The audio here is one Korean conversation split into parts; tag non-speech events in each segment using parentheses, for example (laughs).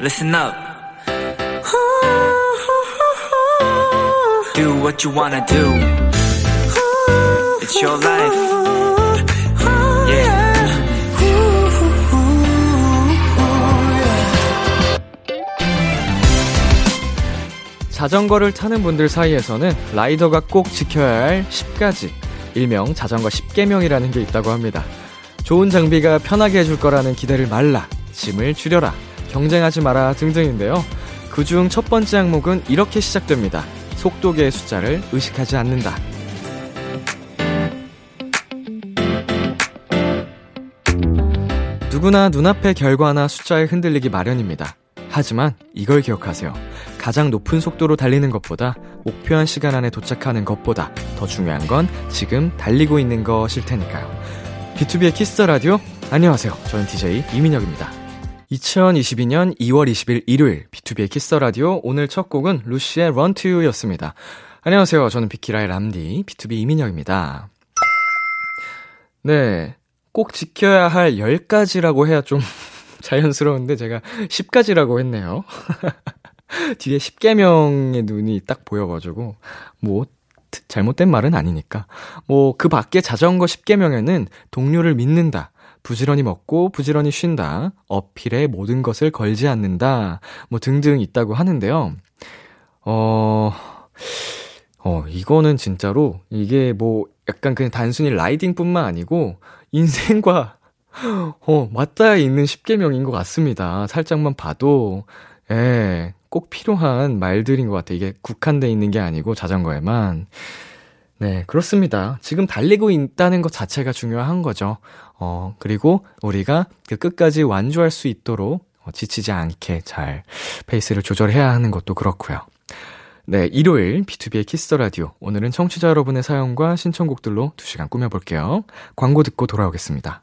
listen up. Do what you wanna do. It's your life. Yeah. 자전거를 타는 분들 사이에서는 라이더가 꼭 지켜야 할 10가지, 일명 자전거 10계명이라는 게 있다고 합니다. 좋은 장비가 편하게 해줄 거라는 기대를 말라, 짐을 줄여라, 경쟁하지 마라 등등인데요. 그중 첫 번째 항목은 이렇게 시작됩니다. 속도계의 숫자를 의식하지 않는다. 누구나 눈앞의 결과나 숫자에 흔들리기 마련입니다. 하지만 이걸 기억하세요. 가장 높은 속도로 달리는 것보다 목표한 시간 안에 도착하는 것보다 더 중요한 건 지금 달리고 있는 것일 테니까요. B2B의 키스터 라디오 안녕하세요. 저는 DJ 이민혁입니다. 2022년 2월 20일 일요일 B2B의 키스터 라디오 오늘 첫 곡은 루시의 Run to You였습니다. 안녕하세요. 저는 비키라의 람디 BTOB 이민혁입니다. 네. 꼭 지켜야 할 10가지라고 해야 좀 (laughs) 자연스러운데 제가 10가지라고 했네요. (laughs) 뒤에 10계명이 눈에 딱 보여가지고, 뭐, 잘못된 말은 아니니까. 뭐, 그 밖에 자전거 10개명에는 동료를 믿는다. 부지런히 먹고 부지런히 쉰다. 어필에 모든 것을 걸지 않는다. 뭐 등등 있다고 하는데요. 어, 어, 이거는 진짜로 이게 뭐 약간 그냥 단순히 라이딩 뿐만 아니고 인생과 (laughs) 어, 맞닿아 있는 10개명인 것 같습니다. 살짝만 봐도, 예, 꼭 필요한 말들인 것 같아요. 이게 국한돼 있는 게 아니고 자전거에만. 네, 그렇습니다. 지금 달리고 있다는 것 자체가 중요한 거죠. 어, 그리고 우리가 그 끝까지 완주할 수 있도록 어, 지치지 않게 잘 페이스를 조절해야 하는 것도 그렇고요. 네, 일요일 B2B의 키스터 라디오. 오늘은 청취자 여러분의 사연과 신청곡들로 2시간 꾸며볼게요. 광고 듣고 돌아오겠습니다.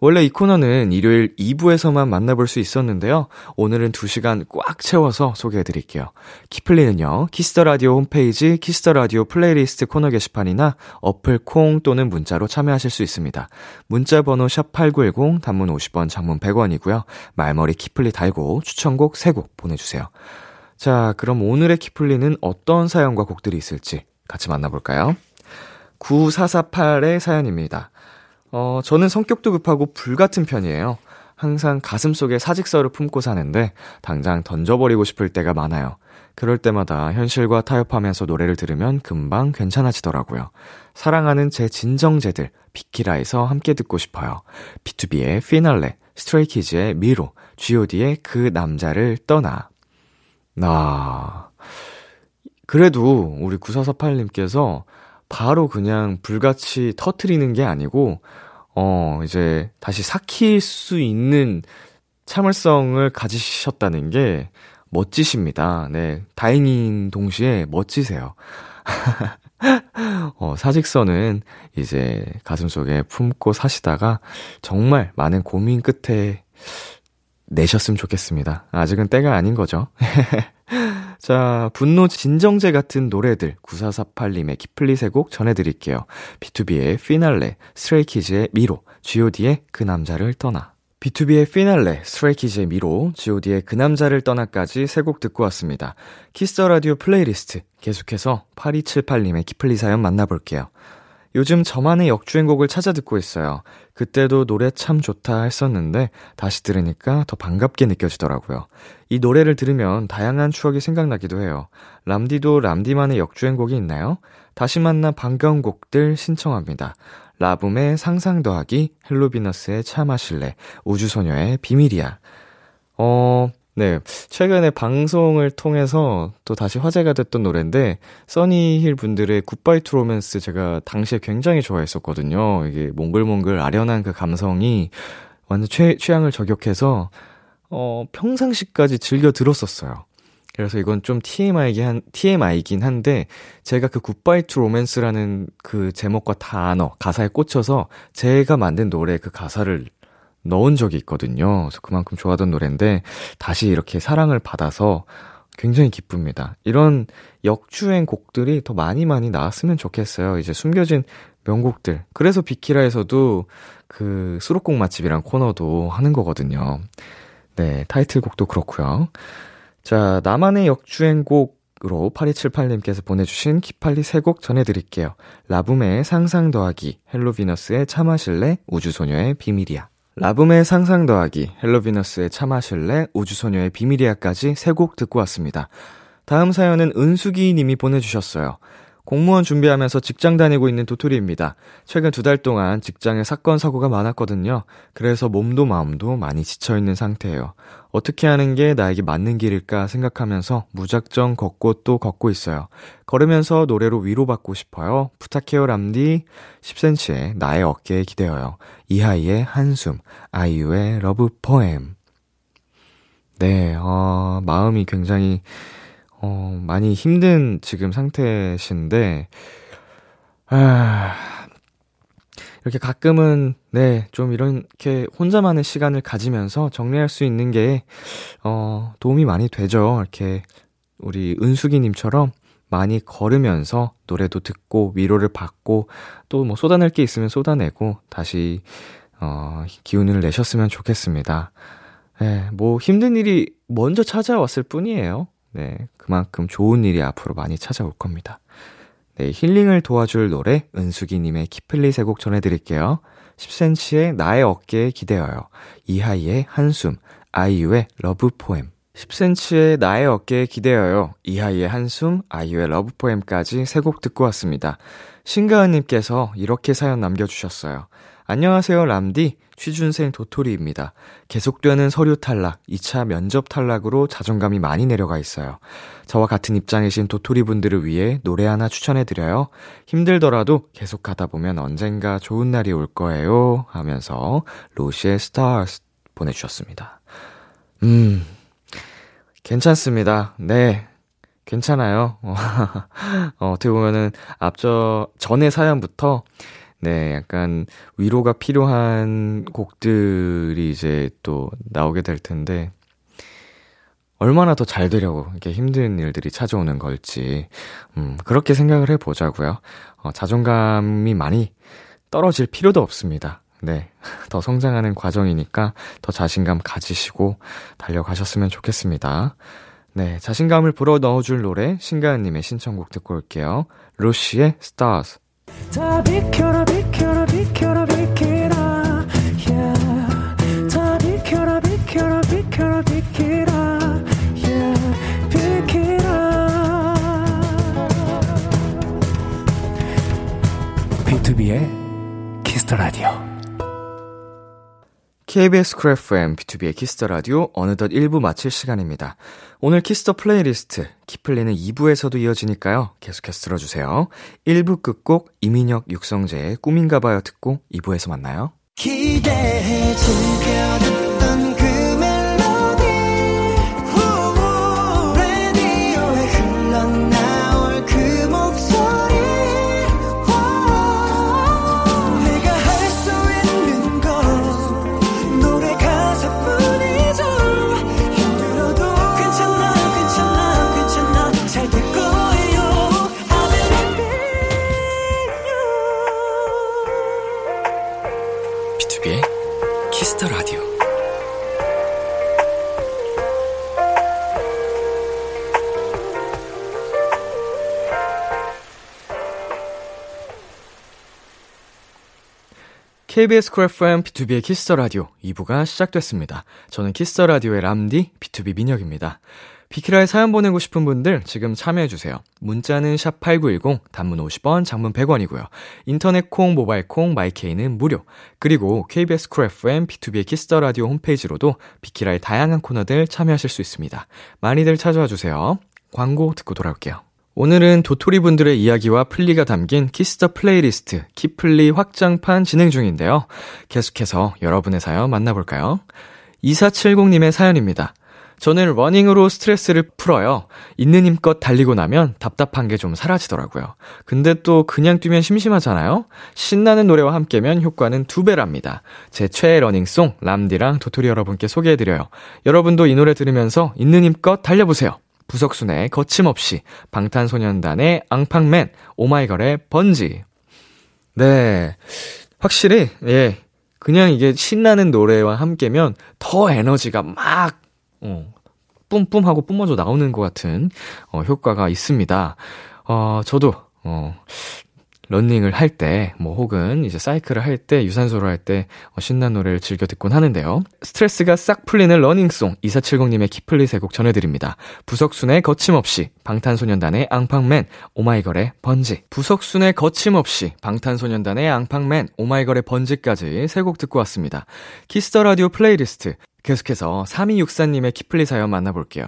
원래 이 코너는 일요일 2부에서만 만나볼 수 있었는데요. 오늘은 2시간 꽉 채워서 소개해 드릴게요. 키플리는요, Kiss the Radio 홈페이지 Kiss the Radio playlist 코너 게시판이나 어플 콩 또는 문자로 참여하실 수 있습니다. 문자 번호 샵8910 단문 50원, 장문 100원이고요. 말머리 키플리 달고 추천곡 3곡 보내주세요. 자, 그럼 오늘의 키플리는 어떤 사연과 곡들이 있을지 같이 만나볼까요? 9448의 사연입니다. 어, 저는 성격도 급하고 불같은 편이에요. 항상 가슴 속에 사직서를 품고 사는데 당장 던져버리고 싶을 때가 많아요. 그럴 때마다 현실과 타협하면서 노래를 들으면 금방 괜찮아지더라고요. 사랑하는 제 진정제들 비키라에서 함께 듣고 싶어요. B2B의 피날레, 스트레이키즈의 미로, G.O.D의 그 남자를 떠나. 나, 그래도 우리 9448님께서 바로 그냥 불같이 터트리는 게 아니고, 어, 이제 다시 삭힐 수 있는 참을성을 가지셨다는 게 멋지십니다. 네. 다행인 동시에 멋지세요. (laughs) 어, 사직서는 이제 가슴 속에 품고 사시다가 정말 많은 고민 끝에 내셨으면 좋겠습니다. 아직은 때가 아닌 거죠. (laughs) 자, 분노 진정제 같은 노래들 9448님의 키플릿의 곡 전해드릴게요. BTOB의 피날레, Stray Kids의 미로, god의 그 남자를 떠나. BTOB의 피날레, Stray Kids의 미로, god의 그 남자를 떠나까지 세 곡 듣고 왔습니다. Kiss the Radio playlist 계속해서 8278님의 키플리 사연 만나볼게요. 요즘 저만의 역주행곡을 찾아 듣고 있어요. 그때도 노래 참 좋다 했었는데 다시 들으니까 더 반갑게 느껴지더라고요. 이 노래를 들으면 다양한 추억이 생각나기도 해요. 람디도 람디만의 역주행곡이 있나요? 다시 만나 반가운 곡들 신청합니다. 라붐의 상상 더하기, 헬로비너스의 차 마실래, 우주소녀의 비밀이야. 어, 네. 최근에 방송을 통해서 또 다시 화제가 됐던 노래인데, 써니힐 분들의 Goodbye to Romance 제가 당시에 굉장히 좋아했었거든요. 이게 몽글몽글 아련한 그 감성이 완전 취, 취향을 저격해서, 어, 평상시까지 즐겨 들었었어요. 그래서 이건 좀 TMI이긴, 한, TMI이긴 한데, 제가 그 Goodbye to Romance라는 그 제목과 단어, 가사에 꽂혀서 제가 만든 노래 그 가사를 넣은 적이 있거든요. 그래서 그만큼 좋아하던 노래인데 다시 이렇게 사랑을 받아서 굉장히 기쁩니다. 이런 역주행 곡들이 더 많이 많이 나왔으면 좋겠어요. 이제 숨겨진 명곡들. 그래서 비키라에서도 그 수록곡 맛집이란 코너도 하는 거거든요. 네, 타이틀곡도 그렇고요. 자, 나만의 역주행곡 으로 8278님께서 보내주신 키플리 세 곡 전해드릴게요. 라붐의 상상 더하기, 헬로비너스의 차 마실래, 우주소녀의 비밀이야. 라붐의 상상 더하기, 헬로비너스의 차 마실래, 우주소녀의 비밀이야까지 세 곡 듣고 왔습니다. 다음 사연은 은숙이 님이 보내주셨어요. 공무원 준비하면서 직장 다니고 있는 도토리입니다. 최근 두 달 동안 직장에 사건, 사고가 많았거든요. 그래서 몸도 마음도 많이 지쳐 있는 상태예요. 어떻게 하는 게 나에게 맞는 길일까 생각하면서 무작정 걷고 또 걷고 있어요. 걸으면서 노래로 위로받고 싶어요. 부탁해요, 람디. 10cm의 나의 어깨에 기대어요. 이하이의 한숨, 아이유의 Love Poem. 네, 어, 마음이 굉장히 어, 많이 힘든 지금 상태신데, 아, 이렇게 가끔은, 네, 좀 이렇게 혼자만의 시간을 가지면서 정리할 수 있는 게, 어, 도움이 많이 되죠. 이렇게, 우리 은숙이님처럼 많이 걸으면서 노래도 듣고 위로를 받고 또 뭐 쏟아낼 게 있으면 쏟아내고 다시, 어, 기운을 내셨으면 좋겠습니다. 네, 뭐 힘든 일이 먼저 찾아왔을 뿐이에요. 네, 그만큼 좋은 일이 앞으로 많이 찾아올 겁니다. 네, 힐링을 도와줄 노래 은숙이님의 키플리 세 곡 전해드릴게요. 10cm의 나의 어깨에 기대어요. 이하이의 한숨, 아이유의 Love Poem. 10cm의 나의 어깨에 기대어요. 이하이의 한숨, 아이유의 Love Poem까지 세 곡 듣고 왔습니다. 신가은님께서 이렇게 사연 남겨주셨어요. 안녕하세요, 람디. 취준생 도토리입니다. 계속되는 서류 탈락, 2차 면접 탈락으로 자존감이 많이 내려가 있어요. 저와 같은 입장이신 도토리 분들을 위해 노래 하나 추천해드려요. 힘들더라도 계속 가다 보면 언젠가 좋은 날이 올 거예요. 하면서 로시의 스타스 보내주셨습니다. 음, 괜찮습니다. 네. 괜찮아요. (laughs) 어, 어떻게 보면은 앞저, 전의 사연부터 네, 약간 위로가 필요한 곡들이 이제 또 나오게 될 텐데, 얼마나 더 잘 되려고 이렇게 힘든 일들이 찾아오는 걸지, 음, 그렇게 생각을 해보자고요. 어, 자존감이 많이 떨어질 필요도 없습니다. 네. (laughs) 더 성장하는 과정이니까 더 자신감 가지시고 달려가셨으면 좋겠습니다. 네. 자신감을 불어 넣어줄 노래, 신가은님의 신청곡 듣고 올게요. 로시의 Stars. 다 비켜라 비켜라 비켜라 비켜라 yeah. 다 비켜라 비켜라 비켜라 비켜라 yeah. 비켜라 B2B의 키스터 라디오 KBS 크래프엠 B2B의 키스터 라디오 어느덧 1부 마칠 시간입니다. 오늘 Kiss the playlist 키플리는 2부에서도 이어지니까요. 계속해서 들어주세요. 1부 끝곡 이민혁 육성재의 꿈인가봐요 듣고 2부에서 만나요. 기대해 즐겨 키스터 라디오 KBS 쿨 FM B2B의 키스터 라디오 2부가 시작됐습니다. 저는 키스터 라디오의 람디 B2B 민혁입니다. 비키라에 사연 보내고 싶은 분들 지금 참여해주세요. 문자는 샵8910, 단문 50원, 장문 100원이고요. 인터넷 콩, 모바일 콩, 마이케이는 무료. 그리고 KBS 쿨 FM, B2B의 키스터 라디오 홈페이지로도 비키라의 다양한 코너들 참여하실 수 있습니다. 많이들 찾아와 주세요. 광고 듣고 돌아올게요. 오늘은 도토리 분들의 이야기와 플리가 담긴 Kiss the playlist 키플리 확장판 진행 중인데요. 계속해서 여러분의 사연 만나볼까요? 2470님의 사연입니다. 저는 러닝으로 스트레스를 풀어요. 있는 힘껏 달리고 나면 답답한 게 좀 사라지더라고요. 근데 또 그냥 뛰면 심심하잖아요? 신나는 노래와 함께면 효과는 두 배랍니다. 제 최애 러닝송 람디랑 도토리 여러분께 소개해드려요. 여러분도 이 노래 들으면서 있는 힘껏 달려보세요. 부석순의 거침없이, 방탄소년단의 앙팡맨, 오마이걸의 번지. 네. 확실히, 예. 그냥 이게 신나는 노래와 함께면 더 에너지가 막, 어, 뿜뿜 하고 뿜어져 나오는 것 같은, 어, 효과가 있습니다. 어, 저도, 어, 런닝을 할 때, 뭐, 혹은 이제 사이클을 할 때, 유산소를 할 때, 어, 신난 노래를 즐겨 듣곤 하는데요. 스트레스가 싹 풀리는 러닝송, 2470님의 키플리 세곡 전해드립니다. 부석순의 거침없이, 방탄소년단의 Anpanman, 오마이걸의 번지. 부석순의 거침없이, 방탄소년단의 Anpanman, 오마이걸의 번지까지 세 곡 듣고 왔습니다. Kiss the Radio playlist. 계속해서 3264님의 키플리 사연 만나볼게요.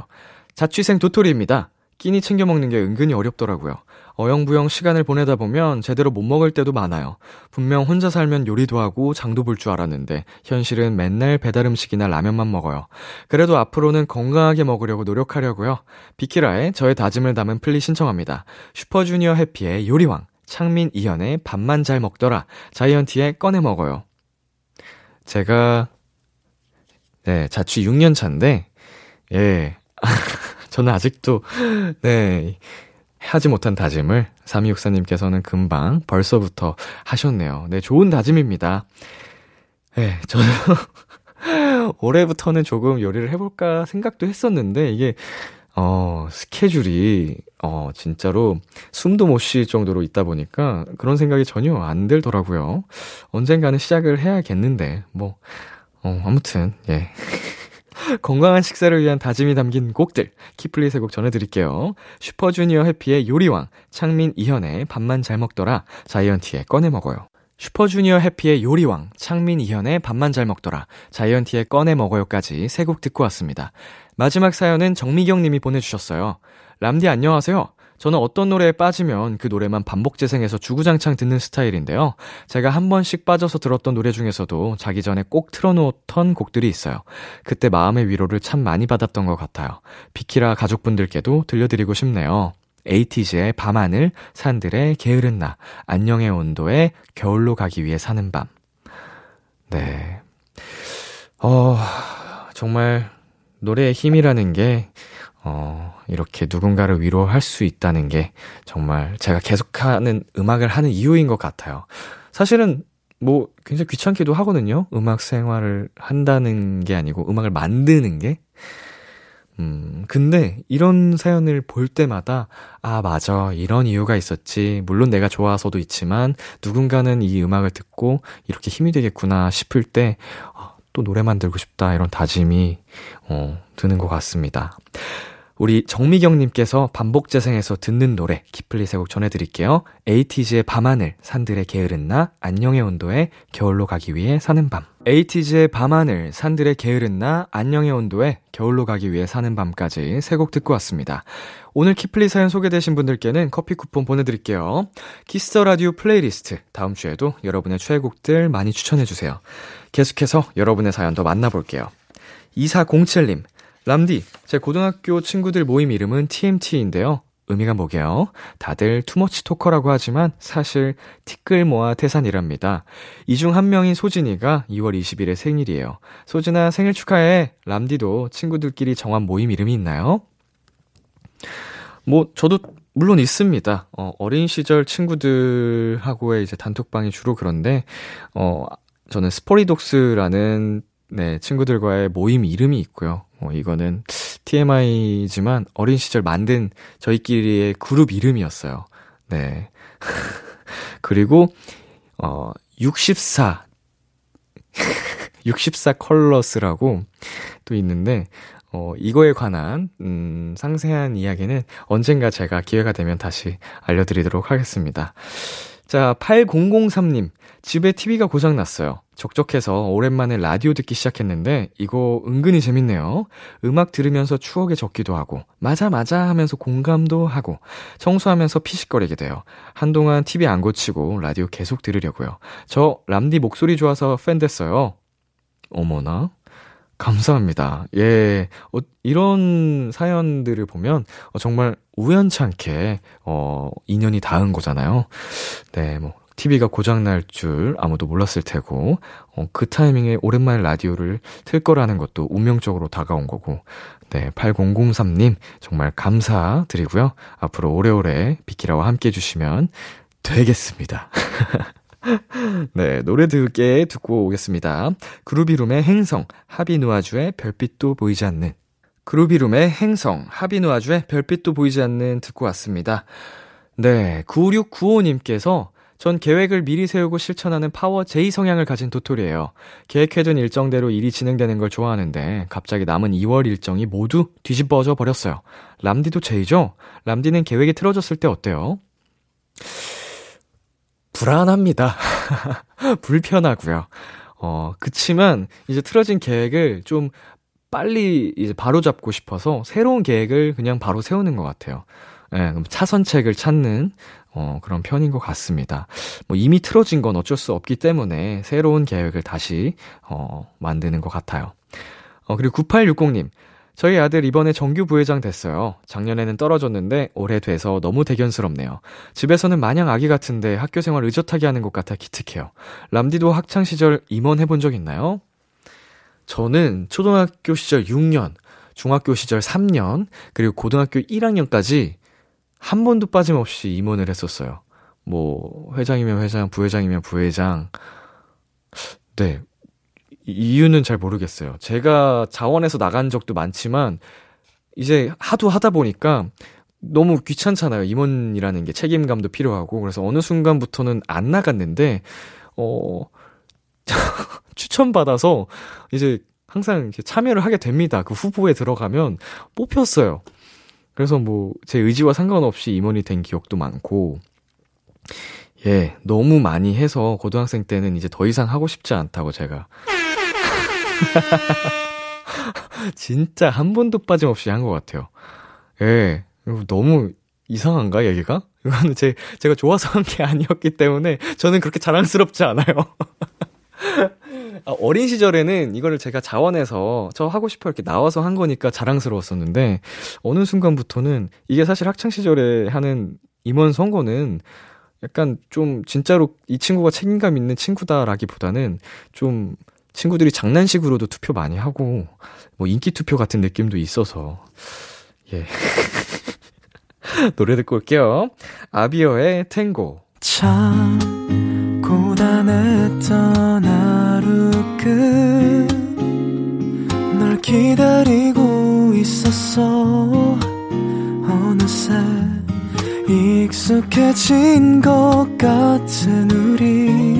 자취생 도토리입니다. 끼니 챙겨 먹는 게 은근히 어렵더라고요. 어영부영 시간을 보내다 보면 제대로 못 먹을 때도 많아요. 분명 혼자 살면 요리도 하고 장도 볼 줄 알았는데 현실은 맨날 배달 음식이나 라면만 먹어요. 그래도 앞으로는 건강하게 먹으려고 노력하려고요. 비키라에 저의 다짐을 담은 플리 신청합니다. 슈퍼주니어 해피의 요리왕, 창민 이현의 밥만 잘 먹더라, 자이언티의 꺼내 먹어요. 제가 네, 자취 6년 차인데 예. (laughs) 저는 아직도 네. 하지 못한 다짐을 3264님께서는 금방 벌써부터 하셨네요. 네, 좋은 다짐입니다. 네, 저는 (laughs) 올해부터는 조금 요리를 해볼까 생각도 했었는데, 이게, 어, 스케줄이, 어, 진짜로 숨도 못 쉴 정도로 있다 보니까 그런 생각이 전혀 안 들더라고요. 언젠가는 시작을 해야겠는데, 뭐, 어, 아무튼, 예. (laughs) 건강한 식사를 위한 다짐이 담긴 곡들 키플리 세곡 전해드릴게요. 슈퍼주니어 해피의 요리왕, 창민 이현의 밥만 잘 먹더라, 자이언티의 꺼내 먹어요. 슈퍼주니어 해피의 요리왕, 창민 이현의 밥만 잘 먹더라, 자이언티의 꺼내 먹어요까지 세 곡 듣고 왔습니다. 마지막 사연은 정미경 님이 보내주셨어요. 람디 안녕하세요. 저는 어떤 노래에 빠지면 그 노래만 반복 재생해서 주구장창 듣는 스타일인데요. 제가 한 번씩 빠져서 들었던 노래 중에서도 자기 전에 꼭 틀어놓던 곡들이 있어요. 그때 마음의 위로를 참 많이 받았던 것 같아요. 비키라 가족분들께도 들려드리고 싶네요. 에이티즈의 밤하늘, 산들의 게으른 나, 안녕의 온도에 겨울로 가기 위해 사는 밤. 네. 어, 정말 노래의 힘이라는 게 어, 이렇게 누군가를 위로할 수 있다는 게 정말 제가 계속하는 음악을 하는 이유인 것 같아요. 사실은 뭐 굉장히 귀찮기도 하거든요. 음악 생활을 한다는 게 아니고 음악을 만드는 게. 음, 근데 이런 사연을 볼 때마다, 아, 맞아. 이런 이유가 있었지. 물론 내가 좋아서도 있지만, 누군가는 이 음악을 듣고 이렇게 힘이 되겠구나 싶을 때, 어, 또 노래 만들고 싶다. 이런 다짐이, 어, 드는 것 같습니다. 우리 정미경님께서 반복 재생해서 듣는 노래 키플리 세곡 전해드릴게요. 에이티즈의 밤하늘, 산들의 게으른 나, 안녕의 온도에 겨울로 가기 위해 사는 밤. 에이티즈의 밤하늘, 산들의 게으른 나, 안녕의 온도에 겨울로 가기 위해 사는 밤까지 세 곡 듣고 왔습니다. 오늘 키플리 사연 소개되신 분들께는 커피 쿠폰 보내드릴게요. Kiss the Radio playlist 다음 주에도 여러분의 최애곡들 많이 추천해주세요. 계속해서 여러분의 사연 더 만나볼게요. 2407님, 람디, 제 고등학교 친구들 모임 이름은 TMT인데요. 의미가 뭐게요? 다들 too much talker라고 하지만 사실 티끌 모아 태산이랍니다. 이 중 한 명인 소진이가 2월 20일에 생일이에요. 소진아 생일 축하해. 람디도 친구들끼리 정한 모임 이름이 있나요? 뭐 저도 물론 있습니다. 어, 어린 시절 친구들하고의 이제 단톡방이 주로 그런데 어 저는 스포리독스라는 네, 친구들과의 모임 이름이 있고요. 어, 이거는 TMI지만 어린 시절 만든 저희끼리의 그룹 이름이었어요. 네. (laughs) 그리고, 어, 64 64 (laughs) 컬러스라고 또 있는데, 어, 이거에 관한, 음, 상세한 이야기는 언젠가 제가 기회가 되면 다시 알려드리도록 하겠습니다. 자, 8003님. 집에 TV가 고장났어요. 적적해서 오랜만에 라디오 듣기 시작했는데 이거 은근히 재밌네요. 음악 들으면서 추억에 적기도 하고 맞아 맞아 하면서 공감도 하고 청소하면서 피식거리게 돼요. 한동안 TV 안 고치고 라디오 계속 들으려고요. 저 람디 목소리 좋아서 팬 됐어요. 어머나. 감사합니다. 예, 어, 이런 사연들을 보면 어, 정말 우연찮게 어, 인연이 닿은 거잖아요. 네, 뭐 TV가 고장 날 줄 아무도 몰랐을 테고, 어, 그 타이밍에 오랜만에 라디오를 틀 거라는 것도 운명적으로 다가온 거고, 네, 8003님, 정말 감사드리고요. 앞으로 오래오래 비키라와 함께 해 주시면 되겠습니다. (laughs) (laughs) 네, 노래 듣게 듣고 오겠습니다. 그루비룸의 행성, 하비누아주의 별빛도 보이지 않는. 그루비룸의 행성, 하비누아주의 별빛도 보이지 않는 듣고 왔습니다. 네, 9695님께서 전 계획을 미리 세우고 실천하는 파워 J 성향을 가진 도토리예요. 계획해둔 일정대로 일이 진행되는 걸 좋아하는데 갑자기 남은 2월 일정이 모두 뒤집어져 버렸어요. 람디도 J죠? 람디는 계획이 틀어졌을 때 어때요? 불안합니다. (laughs) 불편하고요. 어, 그치만 이제 틀어진 계획을 좀 빨리 이제 바로 잡고 싶어서 새로운 계획을 그냥 바로 세우는 것 같아요. 예, 차선책을 찾는 어, 그런 편인 것 같습니다. 뭐 이미 틀어진 건 어쩔 수 없기 때문에 새로운 계획을 다시 어, 만드는 것 같아요. 어, 그리고 9860님. 저희 아들 이번에 정규 부회장 됐어요. 작년에는 떨어졌는데 올해 돼서 너무 대견스럽네요. 집에서는 마냥 아기 같은데 학교 생활 의젓하게 하는 것 같아 기특해요. 람디도 학창 시절 임원 해본 적 있나요? 저는 초등학교 시절 6년, 중학교 시절 3년, 그리고 고등학교 1학년까지 한 번도 빠짐없이 임원을 했었어요. 뭐, 회장이면 회장, 부회장이면 부회장. 네. 이유는 잘 모르겠어요. 제가 자원해서 나간 적도 많지만, 이제 하도 하다 보니까 너무 귀찮잖아요. 임원이라는 게 책임감도 필요하고. 그래서 어느 순간부터는 안 나갔는데, 어, (laughs) 추천받아서 이제 항상 참여를 하게 됩니다. 그 후보에 들어가면 뽑혔어요. 그래서 뭐, 제 의지와 상관없이 임원이 된 기억도 많고, 예, 너무 많이 해서 고등학생 때는 이제 더 이상 하고 싶지 않다고 제가. (laughs) 진짜 한 번도 빠짐없이 한 것 같아요. 예, 너무 이상한가, 얘기가? 이거는 제, 제가 좋아서 한 게 아니었기 때문에 저는 그렇게 자랑스럽지 않아요. (laughs) 아, 어린 시절에는 이거를 제가 자원해서 저 하고 싶어 이렇게 나와서 한 거니까 자랑스러웠었는데 어느 순간부터는 이게 사실 학창 시절에 하는 임원 선거는 약간 좀 진짜로 이 친구가 책임감 있는 친구다라기보다는 좀 친구들이 장난식으로도 투표 많이 하고 뭐 인기 투표 같은 느낌도 있어서 예. (laughs) 노래 듣고 올게요. 아비어의 탱고. 참 고단했던 하루 끝널 기다리고 있었어 어느새 익숙해진 것 같은 우리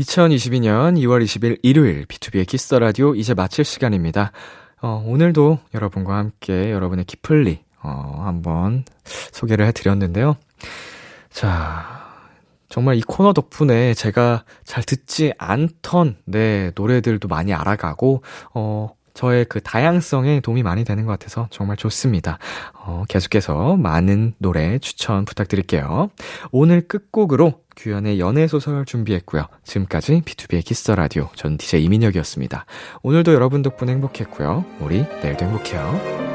2022년 2월 20일 일요일 B2B의 키스터 라디오 이제 마칠 시간입니다. 어, 오늘도 여러분과 함께 여러분의 키플리 어, 한번 소개를 해드렸는데요. 자, 정말 이 코너 덕분에 제가 잘 듣지 않던 네 노래들도 많이 알아가고 어 저의 그 다양성에 도움이 많이 되는 것 같아서 정말 좋습니다. 어, 계속해서 많은 노래 추천 부탁드릴게요. 오늘 끝곡으로 규현의 연애소설 준비했고요. 지금까지 B2B의 키스 라디오 전 DJ 이민혁이었습니다. 오늘도 여러분 덕분에 행복했고요. 우리 내일도 행복해요.